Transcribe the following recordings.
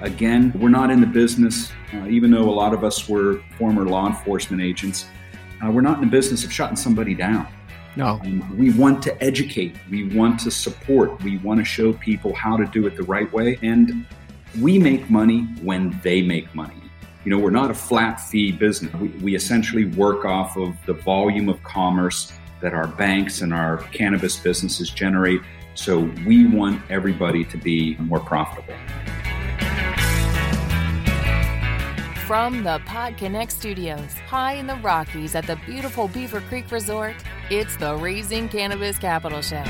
Again, we're not in the business, uh, even though a lot of us were former law enforcement agents, uh, we're not in the business of shutting somebody down. No. Um, we want to educate, we want to support, we want to show people how to do it the right way. And we make money when they make money. You know, we're not a flat fee business. We, we essentially work off of the volume of commerce that our banks and our cannabis businesses generate. So we want everybody to be more profitable. From the Pod Connect studios, high in the Rockies at the beautiful Beaver Creek Resort, it's the Raising Cannabis Capital Show.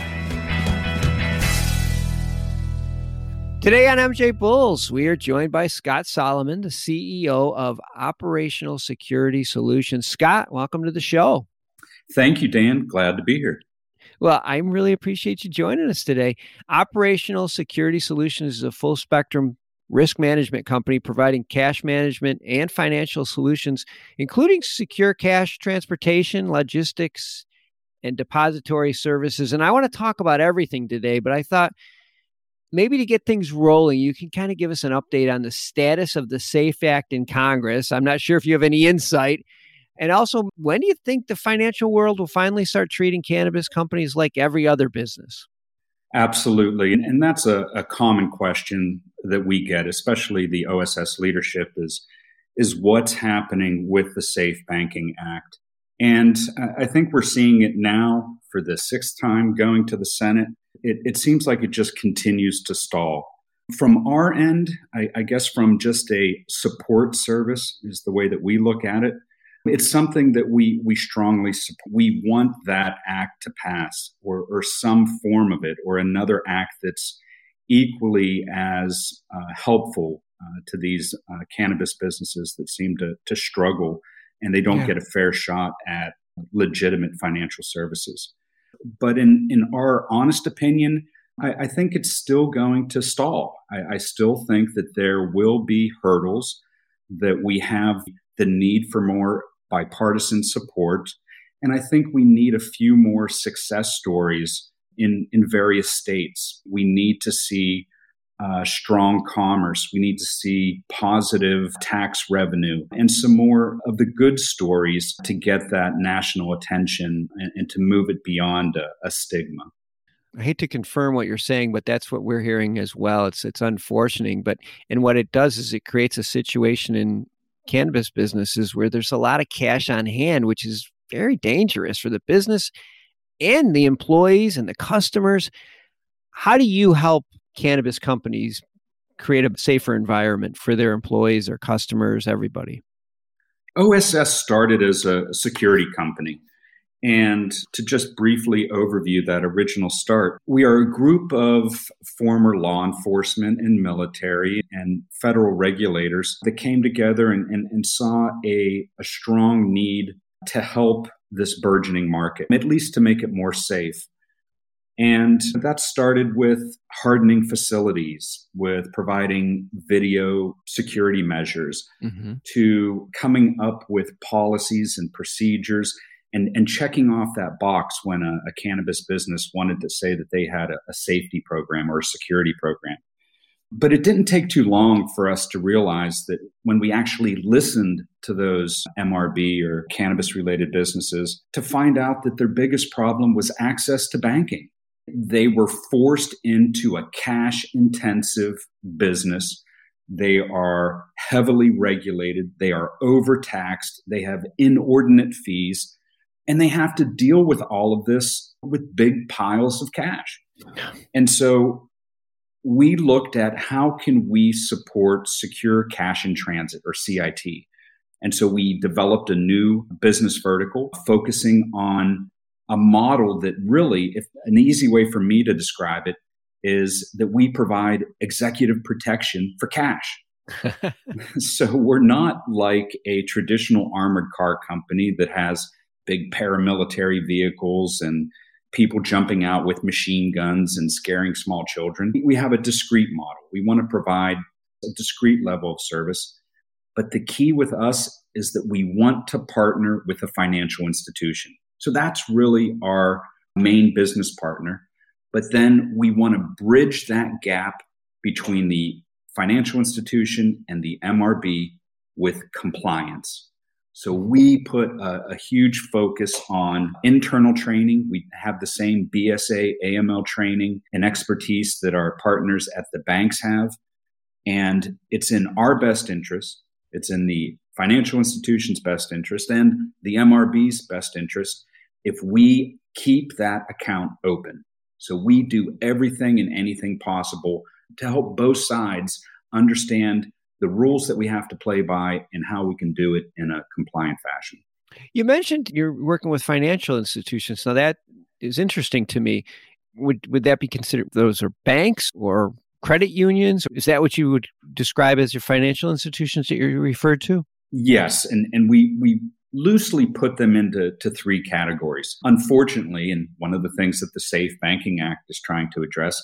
Today on MJ Bulls, we are joined by Scott Solomon, the CEO of Operational Security Solutions. Scott, welcome to the show. Thank you, Dan. Glad to be here. Well, I really appreciate you joining us today. Operational Security Solutions is a full spectrum risk management company providing cash management and financial solutions, including secure cash transportation, logistics, and depository services. And I want to talk about everything today, but I thought maybe to get things rolling, you can kind of give us an update on the status of the SAFE Act in Congress. I'm not sure if you have any insight. And also, when do you think the financial world will finally start treating cannabis companies like every other business? Absolutely. And, that's a, a common question that we get, especially the OSS leadership, is, is what's happening with the Safe Banking Act. And I think we're seeing it now for the sixth time going to the Senate. It, it seems like it just continues to stall. From our end, I, I guess from just a support service is the way that we look at it. It's something that we we strongly support. We want that act to pass, or or some form of it, or another act that's equally as uh, helpful uh, to these uh, cannabis businesses that seem to to struggle and they don't yeah. get a fair shot at legitimate financial services. But in in our honest opinion, I, I think it's still going to stall. I, I still think that there will be hurdles that we have the need for more bipartisan support. And I think we need a few more success stories in, in various states. We need to see uh, strong commerce. We need to see positive tax revenue and some more of the good stories to get that national attention and, and to move it beyond a, a stigma. I hate to confirm what you're saying, but that's what we're hearing as well. It's it's unfortunate, but and what it does is it creates a situation in cannabis businesses where there's a lot of cash on hand, which is very dangerous for the business and the employees and the customers. How do you help cannabis companies create a safer environment for their employees, their customers, everybody? OSS started as a security company. And to just briefly overview that original start, we are a group of former law enforcement and military and federal regulators that came together and, and, and saw a, a strong need to help this burgeoning market, at least to make it more safe. And that started with hardening facilities, with providing video security measures, mm-hmm. to coming up with policies and procedures and, and checking off that box when a, a cannabis business wanted to say that they had a, a safety program or a security program. But it didn't take too long for us to realize that when we actually listened to those MRB or cannabis related businesses, to find out that their biggest problem was access to banking. They were forced into a cash intensive business. They are heavily regulated. They are overtaxed. They have inordinate fees and they have to deal with all of this with big piles of cash. And so we looked at how can we support secure cash in transit or CIT. And so we developed a new business vertical focusing on a model that really, if an easy way for me to describe it is that we provide executive protection for cash. so we're not like a traditional armored car company that has big paramilitary vehicles and people jumping out with machine guns and scaring small children. We have a discrete model. We want to provide a discrete level of service. But the key with us is that we want to partner with a financial institution. So that's really our main business partner. But then we want to bridge that gap between the financial institution and the MRB with compliance. So we put a, a, huge focus on internal training. We have the same BSA, AML training and expertise that our partners at the banks have. And it's in our best interest, it's in the financial institution's best interest and the MRB's best interest if we keep that account open. So we do everything and anything possible to help both sides understand the rules that we have to play by and how we can do it in a compliant fashion. You mentioned you're working with financial institutions. Now that is interesting to me. Would would that be considered those are banks or credit unions? Is that what you would describe as your financial institutions that you referred to? Yes, and and we we loosely put them into to three categories. Unfortunately, and one of the things that the Safe Banking Act is trying to address,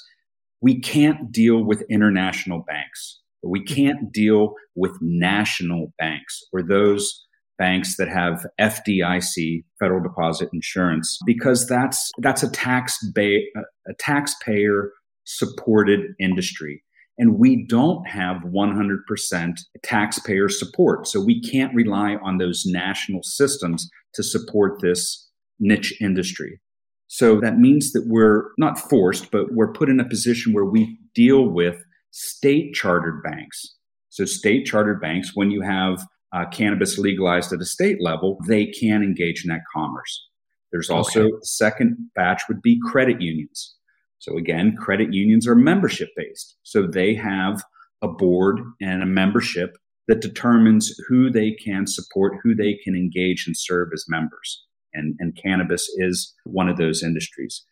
we can't deal with international banks. We mm-hmm. can't deal with national banks or those banks that have FDIC, Federal Deposit Insurance, because that's that's a tax ba- a taxpayer supported industry. And we don't have 100% taxpayer support. So we can't rely on those national systems to support this niche industry. So that means that we're not forced, but we're put in a position where we deal with state chartered banks. So, state chartered banks, when you have uh, cannabis legalized at a state level, they can engage in that commerce. There's also okay. the second batch would be credit unions. So again, credit unions are membership based. So they have a board and a membership that determines who they can support, who they can engage and serve as members. And, and cannabis is one of those industries.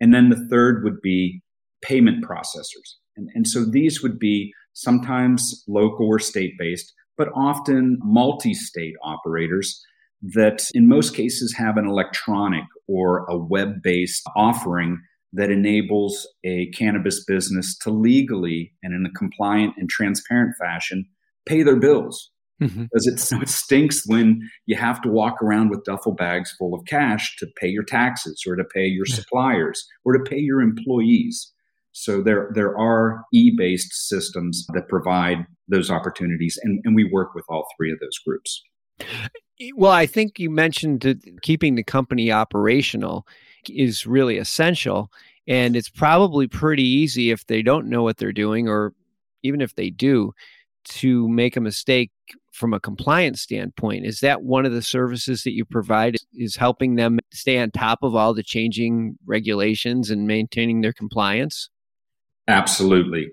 And then the third would be payment processors. And, and so these would be sometimes local or state based, but often multi state operators that in most cases have an electronic or a web based offering that enables a cannabis business to legally and in a compliant and transparent fashion pay their bills. Mm-hmm. Because it, it stinks when you have to walk around with duffel bags full of cash to pay your taxes or to pay your suppliers or to pay your employees. So there, there are e-based systems that provide those opportunities, and, and we work with all three of those groups. Well, I think you mentioned that keeping the company operational is really essential. And it's probably pretty easy if they don't know what they're doing, or even if they do, to make a mistake from a compliance standpoint. Is that one of the services that you provide? Is helping them stay on top of all the changing regulations and maintaining their compliance? Absolutely.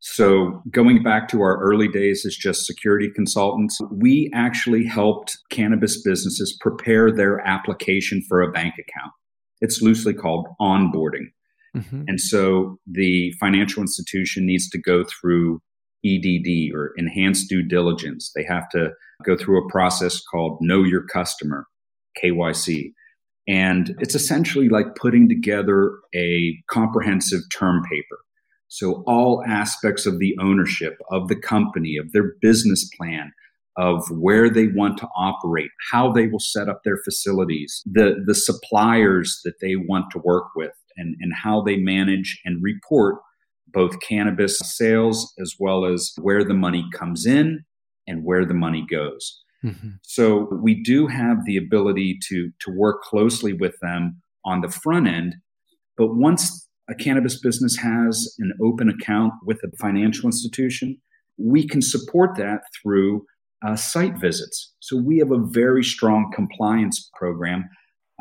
So, going back to our early days as just security consultants, we actually helped cannabis businesses prepare their application for a bank account. It's loosely called onboarding. Mm-hmm. And so the financial institution needs to go through EDD or enhanced due diligence. They have to go through a process called Know Your Customer, KYC. And it's essentially like putting together a comprehensive term paper. So, all aspects of the ownership of the company, of their business plan, of where they want to operate, how they will set up their facilities, the, the suppliers that they want to work with, and, and how they manage and report both cannabis sales as well as where the money comes in and where the money goes. Mm-hmm. So we do have the ability to, to work closely with them on the front end. But once a cannabis business has an open account with a financial institution, we can support that through uh, site visits. So we have a very strong compliance program,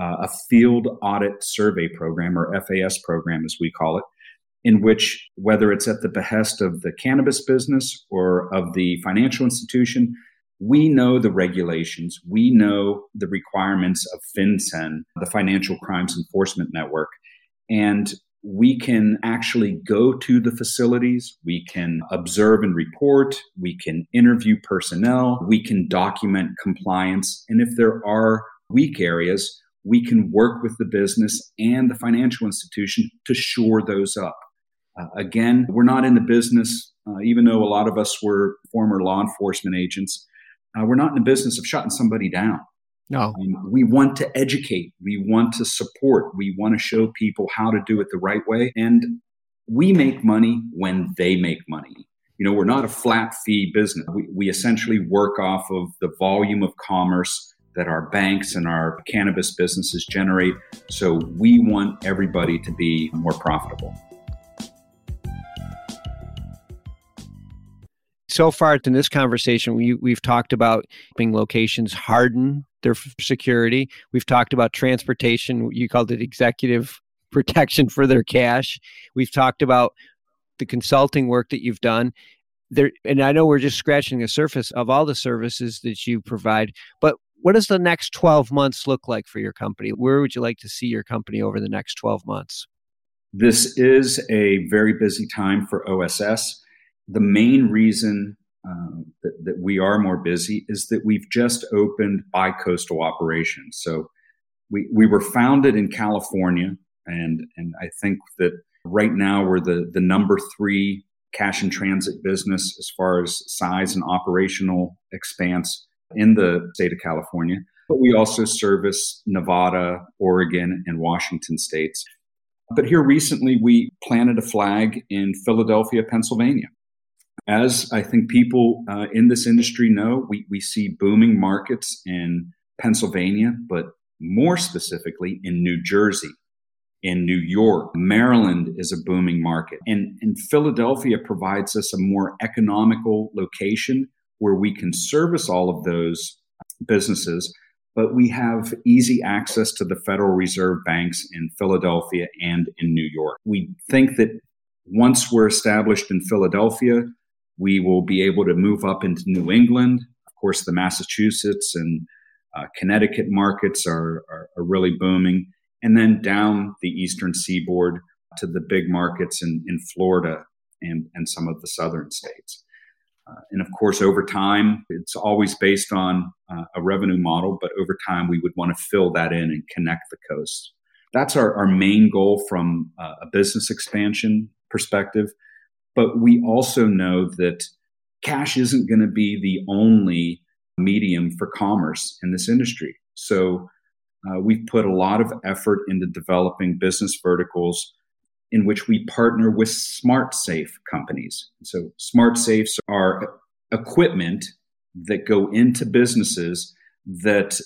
uh, a field audit survey program, or FAS program as we call it, in which, whether it's at the behest of the cannabis business or of the financial institution, we know the regulations, we know the requirements of FinCEN, the Financial Crimes Enforcement Network, and we can actually go to the facilities, we can observe and report, we can interview personnel, we can document compliance. And if there are weak areas, we can work with the business and the financial institution to shore those up. Uh, again, we're not in the business, uh, even though a lot of us were former law enforcement agents, uh, we're not in the business of shutting somebody down. No. Um, we want to educate. We want to support. We want to show people how to do it the right way. And we make money when they make money. You know, we're not a flat fee business. We, we essentially work off of the volume of commerce that our banks and our cannabis businesses generate. So we want everybody to be more profitable. So far in this conversation, we, we've talked about being locations harden their security. We've talked about transportation. You called it executive protection for their cash. We've talked about the consulting work that you've done. There, and I know we're just scratching the surface of all the services that you provide, but what does the next 12 months look like for your company? Where would you like to see your company over the next 12 months? This is a very busy time for OSS. The main reason uh, that, that, we are more busy is that we've just opened bi-coastal operations. So we, we were founded in California, and, and I think that right now we're the, the number three cash and transit business as far as size and operational expanse in the state of California. But we also service Nevada, Oregon, and Washington states. But here recently, we planted a flag in Philadelphia, Pennsylvania. As I think people uh, in this industry know, we, we see booming markets in Pennsylvania, but more specifically in New Jersey, in New York. Maryland is a booming market. And, and Philadelphia provides us a more economical location where we can service all of those businesses, but we have easy access to the Federal Reserve banks in Philadelphia and in New York. We think that once we're established in Philadelphia, we will be able to move up into New England. Of course, the Massachusetts and uh, Connecticut markets are, are, are, really booming. And then down the eastern seaboard to the big markets in, in Florida and, and some of the southern states. Uh, and of course, over time, it's always based on uh, a revenue model, but over time, we would want to fill that in and connect the coast. That's our, our main goal from uh, a business expansion perspective. But we also know that cash isn't going to be the only medium for commerce in this industry. So uh, we've put a lot of effort into developing business verticals in which we partner with smart safe companies. So smart safes are equipment that go into businesses that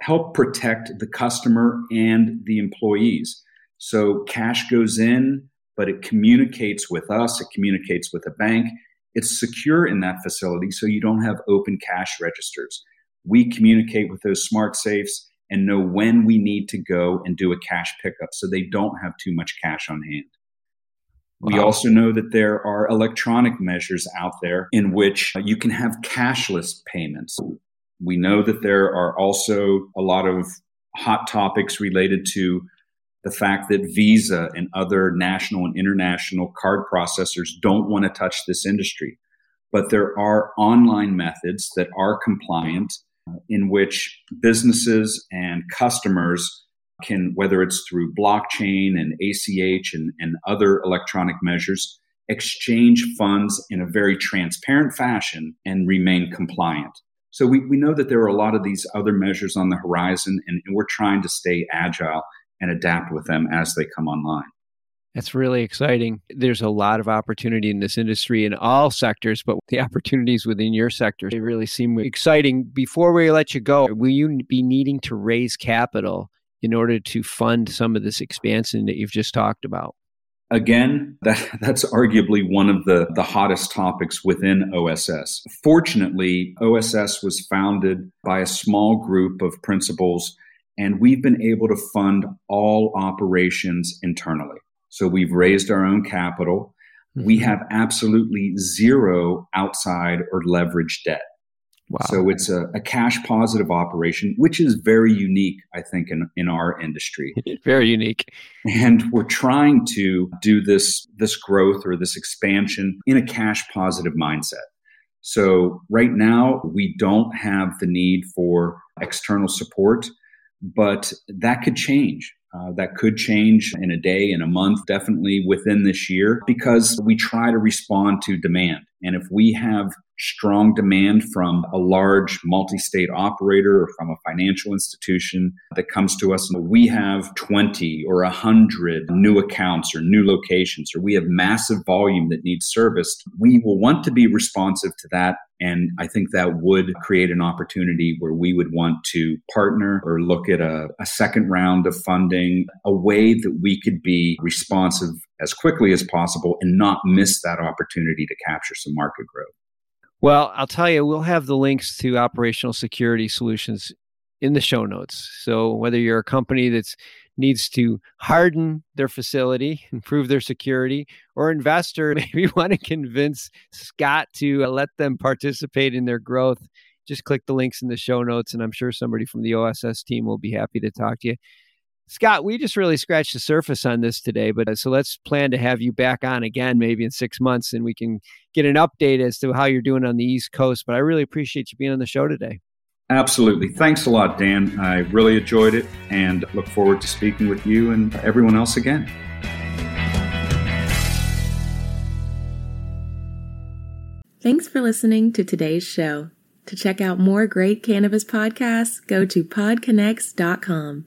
help protect the customer and the employees. So cash goes in, but it communicates with us, it communicates with a bank. It's secure in that facility, so you don't have open cash registers. We communicate with those smart safes and know when we need to go and do a cash pickup so they don't have too much cash on hand. Wow. We also know that there are electronic measures out there in which you can have cashless payments. We know that there are also a lot of hot topics related to the fact that Visa and other national and international card processors don't want to touch this industry. But there are online methods that are compliant uh, in which businesses and customers can, whether it's through blockchain and ACH and, and other electronic measures, exchange funds in a very transparent fashion and remain compliant. So we, we know that there are a lot of these other measures on the horizon, and, and we're trying to stay agile and adapt with them as they come online. That's really exciting. There's a lot of opportunity in this industry in all sectors, but the opportunities within your sector, they really seem exciting. Before we let you go, will you be needing to raise capital in order to fund some of this expansion that you've just talked about? Again, that, that's arguably one of the, the hottest topics within OSS. Fortunately, OSS was founded by a small group of principals, and we've been able to fund all operations internally. So we've raised our own capital. Mm-hmm. We have absolutely zero outside or leveraged debt. Wow. So it's a, a, cash positive operation, which is very unique, I think, in, in our industry. very unique. And we're trying to do this, this growth or this expansion in a cash positive mindset. So right now, we don't have the need for external support, but that could change. Uh, that could change in a day, in a month, definitely within this year, because we try to respond to demand. And if we have strong demand from a large multi state operator or from a financial institution that comes to us and we have 20 or 100 new accounts or new locations, or we have massive volume that needs serviced, we will want to be responsive to that. And I think that would create an opportunity where we would want to partner or look at a, a second round of funding, a way that we could be responsive as quickly as possible and not miss that opportunity to capture some market growth. Well, I'll tell you, we'll have the links to operational security solutions in the show notes. So whether you're a company that needs to harden their facility, improve their security, or investor maybe want to convince Scott to uh, let them participate in their growth, just click the links in the show notes, and I'm sure somebody from the OSS team will be happy to talk to you. Scott, we just really scratched the surface on this today, but uh, so let's plan to have you back on again maybe in six months and we can get an update as to how you're doing on the East Coast. But I really appreciate you being on the show today. Absolutely. Thanks a lot, Dan. I really enjoyed it and look forward to speaking with you and everyone else again. Thanks for listening to today's show. To check out more great cannabis podcasts, go to podconnects.com.